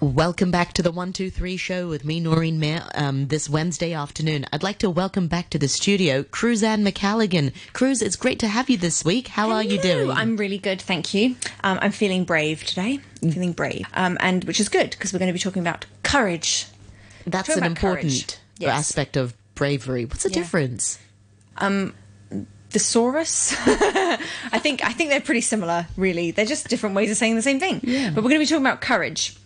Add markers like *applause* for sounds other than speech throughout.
Welcome back to the 123 show with me, Noreen Mayer, um, this Wednesday afternoon. I'd like to welcome back to the studio Cruzanne Macalligan. Cruz, it's great to have you this week. How Hello. are you doing? I'm really good, thank you. Um, I'm feeling brave today. I'm feeling brave, um, and which is good because we're going to be talking about courage. That's an important Yes. aspect of bravery. What's the Yeah. difference? Thesaurus. *laughs* I think I think they're pretty similar, really. They're just different ways of saying the same thing. Yeah. But we're going to be talking about courage.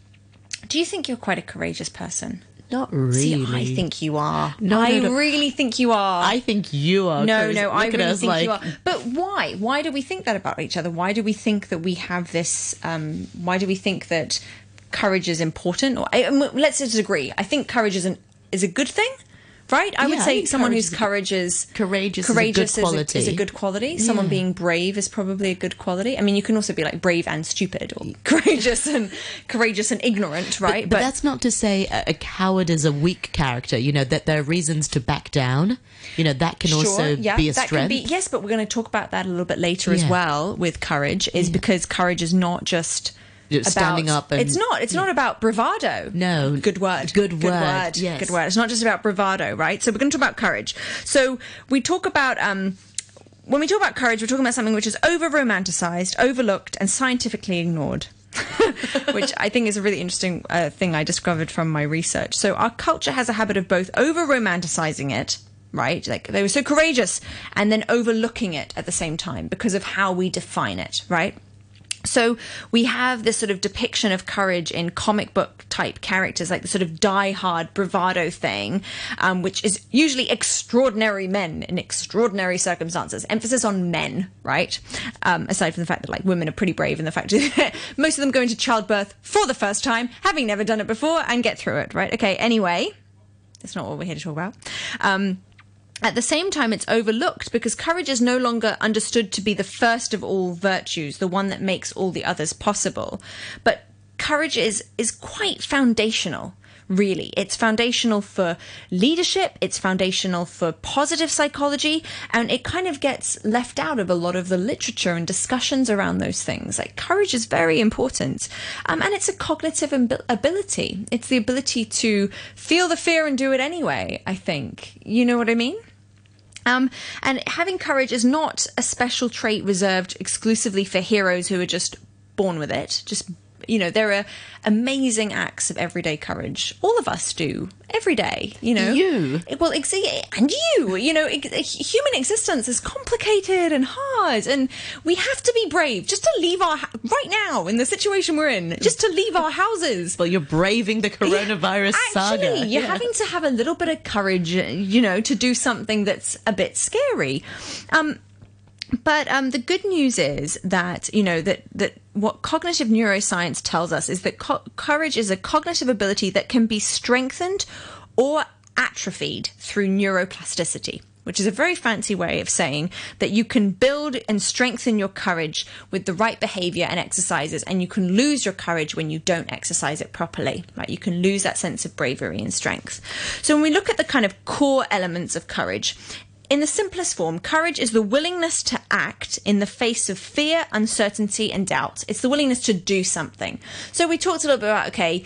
Do you think you're quite a courageous person? Not really. See, I think you are. No, I no, no. really think you are. I think you are. no, no, I really think like, you are. But why? Why do we think that about each other? Why do we think that we have this? Um, why do we think that courage is important? Or I, um, let's just agree. I think courage is an is a good thing, right? I would Yeah, I say someone whose courage is Courageous is a good courageous is a, quality. is a good quality. Someone Yeah. being brave is probably a good quality. I mean, you can also be like brave and stupid, or *laughs* courageous and courageous and ignorant, right? But, that's not to say a, a coward is a weak character. You know that there are reasons to back down. You know that can also yeah, be a strength. Be, yes, but we're going to talk about that a little bit later as well with courage, is because courage is not just. Just standing up and- it's not. It's not about bravado. No. good word. Good Good word, word. yes. Good word. It's not just about bravado, right? So we're going to talk about courage. So we talk about um, when we talk about courage, we're talking about something which is over romanticized, overlooked, and scientifically ignored. *laughs* which I think is a really interesting uh, thing I discovered from my research. So, our culture has a habit of both over romanticizing it, right? Like they were so courageous, and then overlooking it at the same time because of how we define it, right? So we have this sort of depiction of courage in comic book type characters, like the sort of die-hard bravado thing, um, which is usually extraordinary men in extraordinary circumstances. Emphasis on men, right? Um, aside from the fact that like women are pretty brave, and the fact *laughs* that most of them go into childbirth for the first time, having never done it before, and get through it, right? Okay. Anyway, that's not what we're here to talk about. Um, at the same time, it's overlooked because courage is no longer understood to be the first of all virtues, the one that makes all the others possible. But courage is is quite foundational. Really, it's foundational for leadership, it's foundational for positive psychology, and it kind of gets left out of a lot of the literature and discussions around those things. Like, courage is very important, um, and it's a cognitive abil- ability. It's the ability to feel the fear and do it anyway, I think. You know what I mean? Um, and having courage is not a special trait reserved exclusively for heroes who are just born with it. Just you know, there are amazing acts of everyday courage. All of us do every day. You know, You. well, ex- and you. You know, ex- human existence is complicated and hard, and we have to be brave just to leave our right now in the situation we're in. Just to leave our houses. well, you're braving the coronavirus Actually, saga. you're Yeah. having to have a little bit of courage, you know, to do something that's a bit scary. Um, but um, the good news is that you know that that what cognitive neuroscience tells us is that co- courage is a cognitive ability that can be strengthened or atrophied through neuroplasticity. Which is a very fancy way of saying that you can build and strengthen your courage with the right behavior and exercises, and you can lose your courage when you don't exercise it properly. Right? You can lose that sense of bravery and strength. So when we look at the kind of core elements of courage, in the simplest form, courage is the willingness to act in the face of fear, uncertainty, and doubt. It's the willingness to do something. So we talked a little bit about, okay,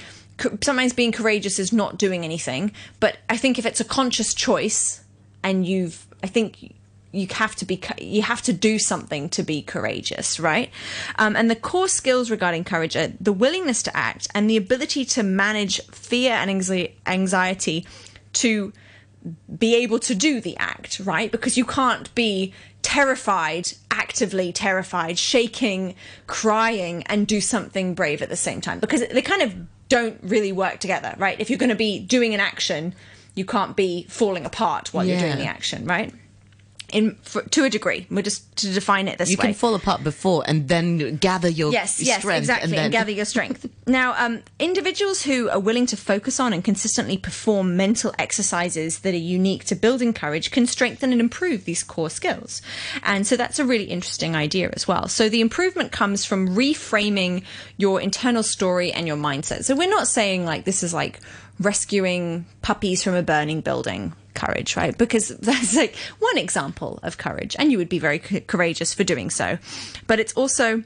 sometimes being courageous is not doing anything, but I think if it's a conscious choice and you've, I think you have to be you have to do something to be courageous right um, and the core skills regarding courage are the willingness to act and the ability to manage fear and anxiety to be able to do the act, right? Because you can't be terrified, actively terrified, shaking, crying, and do something brave at the same time because they kind of don't really work together, right? If you're going to be doing an action, you can't be falling apart while you're doing the action, right? In for, to a degree, we're just to define it this You way. You can fall apart before and then gather your Yes, yes, exactly, and and, gather your strength. *laughs* now, um, individuals who are willing to focus on and consistently perform mental exercises that are unique to building courage can strengthen and improve these core skills. And so that's a really interesting idea as well. So the improvement comes from reframing your internal story and your mindset. So we're not saying like this is like rescuing puppies from a burning building courage, right? Because *laughs* that's like one example of courage, and you would be very c- courageous for doing so. But it's also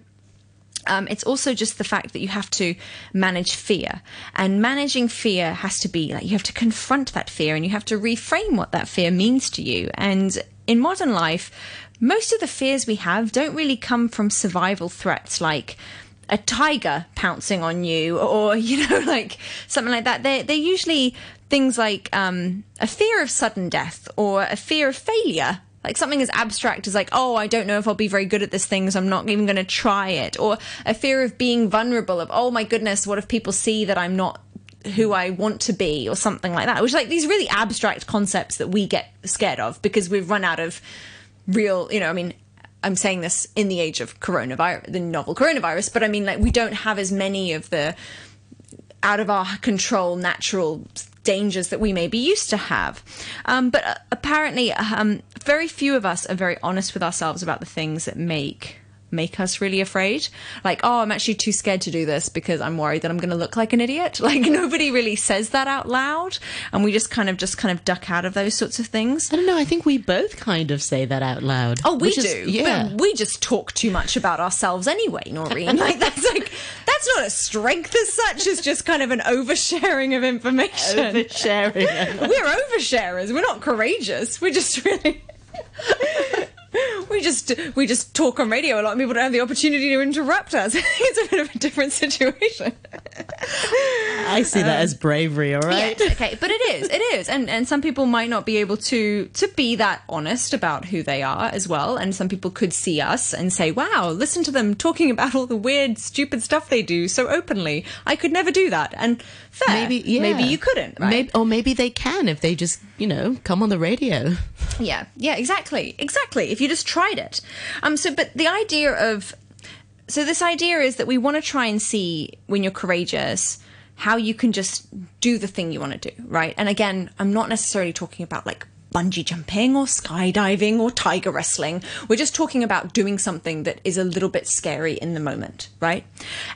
Um, it's also just the fact that you have to manage fear. And managing fear has to be like you have to confront that fear and you have to reframe what that fear means to you. And in modern life, most of the fears we have don't really come from survival threats like a tiger pouncing on you or, *laughs* you know, like something like that. They're, they're usually things like um, a fear of sudden death or a fear of failure like something as abstract as like, oh, I don't know if I'll be very good at this thing, so I'm not even going to try it. Or a fear of being vulnerable of, oh my goodness, what if people see that I'm not who I want to be or something like that. Which like these really abstract concepts that we get scared of because we've run out of real, you know, I mean, I'm saying this in the age of coronavirus, the novel coronavirus, but I mean, like, we don't have as many of the out of our control natural dangers that we may be used to have. Um, but uh, apparently, um, very few of us are very honest with ourselves about the things that make make us really afraid. Like, oh, I'm actually too scared to do this because I'm worried that I'm going to look like an idiot. *laughs* Like nobody really says that out loud, and we just kind of just kind of duck out of those sorts of things. I don't know. I think we both kind of say that out loud. Oh, we do. is- yeah. But we just talk too much about ourselves anyway, Noreen. *laughs* like that's like that's not a strength as such. It's just kind of an oversharing of information. Oversharing. *laughs* We're oversharers. We're not courageous. We're just really. *laughs* We just we just talk on radio a lot, and people don't have the opportunity to interrupt us. *laughs* it's a bit of a different situation. I see that as bravery, all right? Yeah, okay, but it is, it is, and and some people might not be able to to be that honest about who they are as well, and some people could see us and say, "Wow, listen to them talking about all the weird, stupid stuff they do so openly. I could never do that." And fair, Maybe, yeah. maybe you couldn't, right? Maybe, or maybe they can if they just, you know, come on the radio. Yeah, yeah, exactly, exactly. If you just tried it, um. So, but the idea of so this idea is that we want to try and see when you're courageous how you can just do the thing you want to do, right? And again, I'm not necessarily talking about like bungee jumping or skydiving or tiger wrestling. We're just talking about doing something that is a little bit scary in the moment, right?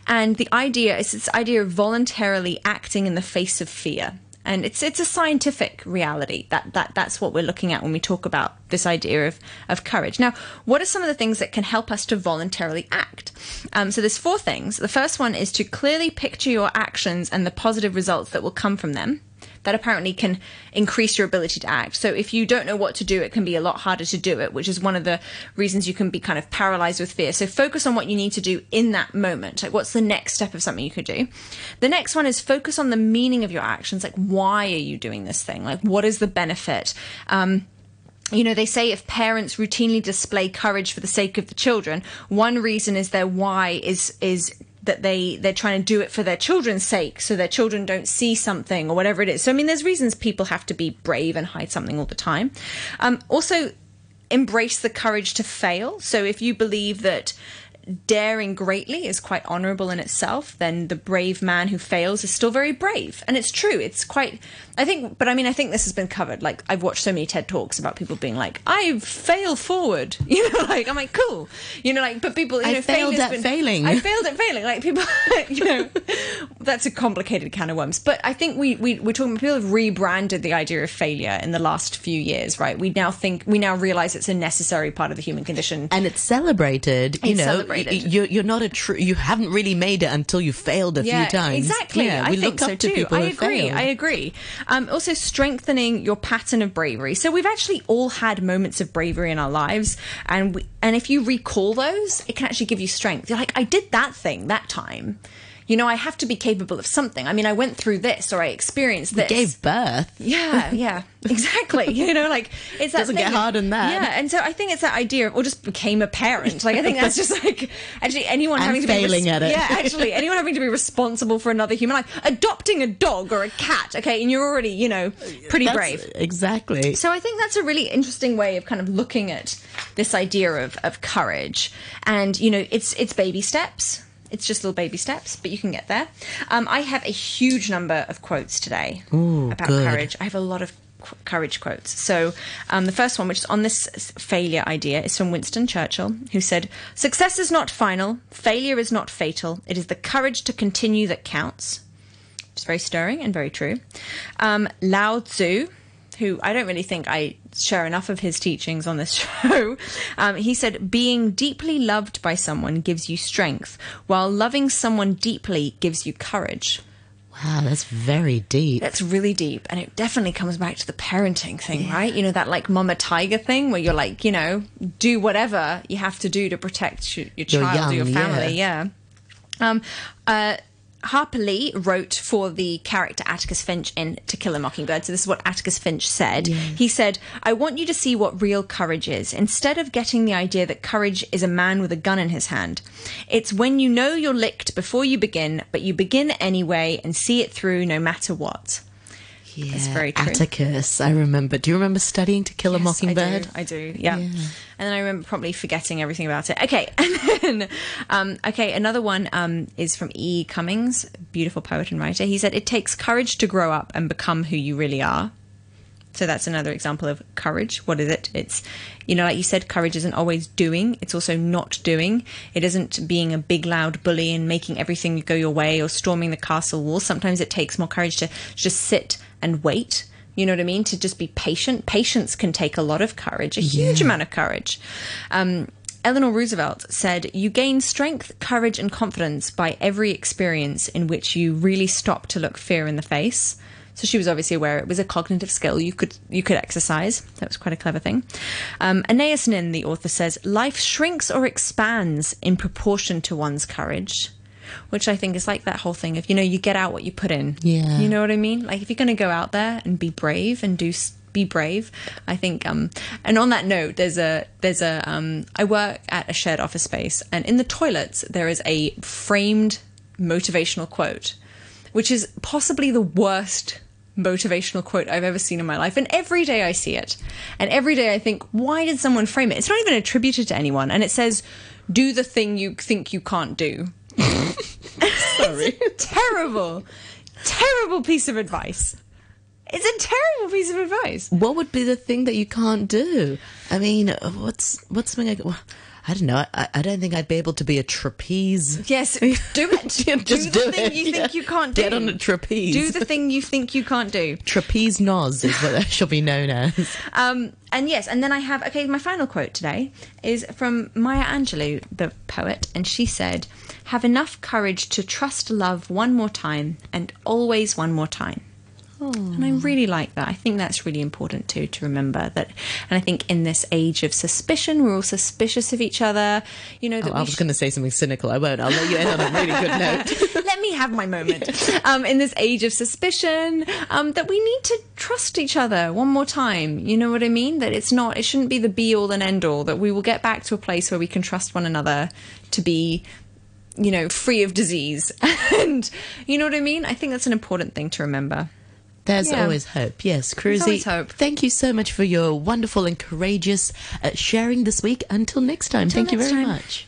And the idea is this idea of voluntarily acting in the face of fear and it's it's a scientific reality that that that's what we're looking at when we talk about this idea of of courage. Now, what are some of the things that can help us to voluntarily act? Um, so there's four things. The first one is to clearly picture your actions and the positive results that will come from them. That apparently can increase your ability to act. So if you don't know what to do, it can be a lot harder to do it, which is one of the reasons you can be kind of paralyzed with fear. So focus on what you need to do in that moment. Like what's the next step of something you could do? The next one is focus on the meaning of your actions. Like why are you doing this thing? Like what is the benefit? Um, you know, they say if parents routinely display courage for the sake of the children, one reason is their why is is that they they're trying to do it for their children's sake, so their children don't see something or whatever it is. So I mean, there's reasons people have to be brave and hide something all the time. Um, also, embrace the courage to fail. So if you believe that daring greatly is quite honorable in itself, then the brave man who fails is still very brave. And it's true. It's quite, I think, but I mean, I think this has been covered. Like, I've watched so many TED Talks about people being like, I fail forward. *laughs* You know, like, I'm like, cool. You know, like, but people, you I know, failed at been- failing. I failed at failing. Like, people, *laughs* you know, that's a complicated can of worms. But I think we, we, we're talking, people have rebranded the idea of failure in the last few years, right? We now think, we now realize it's a necessary part of the human condition. And it's celebrated. You It's know, celebrated. Y- You're, you're not a true. You haven't really made it until you failed a few times. Exactly. Yeah, I we think look up so to too. people I agree. failed. I agree. Um, also, strengthening your pattern of bravery. So we've actually all had moments of bravery in our lives, and we, and if you recall those, it can actually give you strength. You're like, I did that thing that time. You know, I have to be capable of something. I mean, I went through this, or I experienced this. Gave birth. Yeah, *laughs* yeah, exactly. you know, like it's that Doesn't get harder than that. Yeah, and so I think it's that idea of, or just became a parent. Like I think that's just like actually anyone And having to failing be at it. Yeah, actually *laughs* anyone having to be responsible for another human life, adopting a dog or a cat. Okay, and you're already you know pretty That's- brave. Exactly. So I think that's a really interesting way of kind of looking at this idea of, of courage. And, you know, it's it's baby steps. It's just little baby steps, but you can get there. Um, I have a huge number of quotes today about good. courage. I have a lot of qu- courage quotes. So um, the first one, which is on this failure idea, is from Winston Churchill, who said, Success is not final, failure is not fatal. It is the courage to continue that counts. It's very stirring and very true. Um, Lao Tzu, who I don't really think I share enough of his teachings on this *laughs* show, um, he said, Being deeply loved by someone gives you strength, while loving someone deeply gives you courage. Wow, that's very deep. That's really deep. And it definitely comes back to the parenting thing, right? You know, that like mama tiger thing where you're like, you know, do whatever you have to do to protect your, your child or your young, family. Yeah. Um, uh, Harper Lee wrote for the character Atticus Finch in To Kill a Mockingbird. So, this is what Atticus Finch said. He said, I want you to see what real courage is. Instead of getting the idea that courage is a man with a gun in his hand, it's when you know you're licked before you begin, but you begin anyway and see it through no matter what. Yeah, very true. Atticus, I remember. Do you remember studying To Kill a Yes, Mockingbird? I do. I do. Yeah. And then I remember probably forgetting everything about it. Okay. *laughs* And then, um, okay, another one um, is from E. Cummings, beautiful poet and writer. He said, It takes courage to grow up and become who you really are. So that's another example of courage. What is it? It's, you know, like you said, courage isn't always doing, it's also not doing. It isn't being a big, loud bully and making everything go your way or storming the castle wall. Sometimes it takes more courage to just sit and wait. You know what I mean? To just be patient. Patience can take a lot of courage, a huge amount of courage. Um, Eleanor Roosevelt said, You gain strength, courage, and confidence by every experience in which you really stop to look fear in the face. So she was obviously aware it was a cognitive skill you could you could exercise. That was quite a clever thing. Um, Anaïs Nin, the author, says life shrinks or expands in proportion to one's courage, which I think is like that whole thing of you know you get out what you put in. Yeah. you know what I mean. Like if you're going to go out there and be brave and do be brave, I think. Um, and on that note, there's a there's a um, I work at a shared office space, and in the toilets there is a framed motivational quote, which is possibly the worst motivational quote I've ever seen in my life. And every day I see it. And every day I think, why did someone frame it? It's not even attributed to anyone. And it says, do the thing you think you can't do. Terrible, terrible piece of advice. It's a terrible piece of advice. what would be the thing that you can't do? I mean, what's what's something I, I don't know. I, I don't think I'd be able to be a trapeze. Yes, *laughs* do it. Do just the do thing it, you yeah. think you can't do. Get on a trapeze. Do the thing you think you can't do. Trapeze Noz is what that *laughs* shall be known as. Um, and yes, and then I have okay. My final quote today is from Maya Angelou, the poet, and she said, "Have enough courage to trust love one more time, and always one more time." And I really like that. I think that's really important too to remember that. And I think in this age of suspicion, we're all suspicious of each other. You know that Oh, I was sh- going to say something cynical. I won't. I'll let you end on a really good *laughs* note. let me have my moment. Um, in this age of suspicion, um, that we need to trust each other one more time. You know what I mean? That it's not, it shouldn't be the be all and end all. That we will get back to a place where we can trust one another to be, you know, free of disease. *laughs* and you know what I mean? I think that's an important thing to remember. There's Yeah. always hope. Yes, Cruzy. hope. Thank you so much for your wonderful and courageous uh, sharing this week. Until next time, thank you very time. much.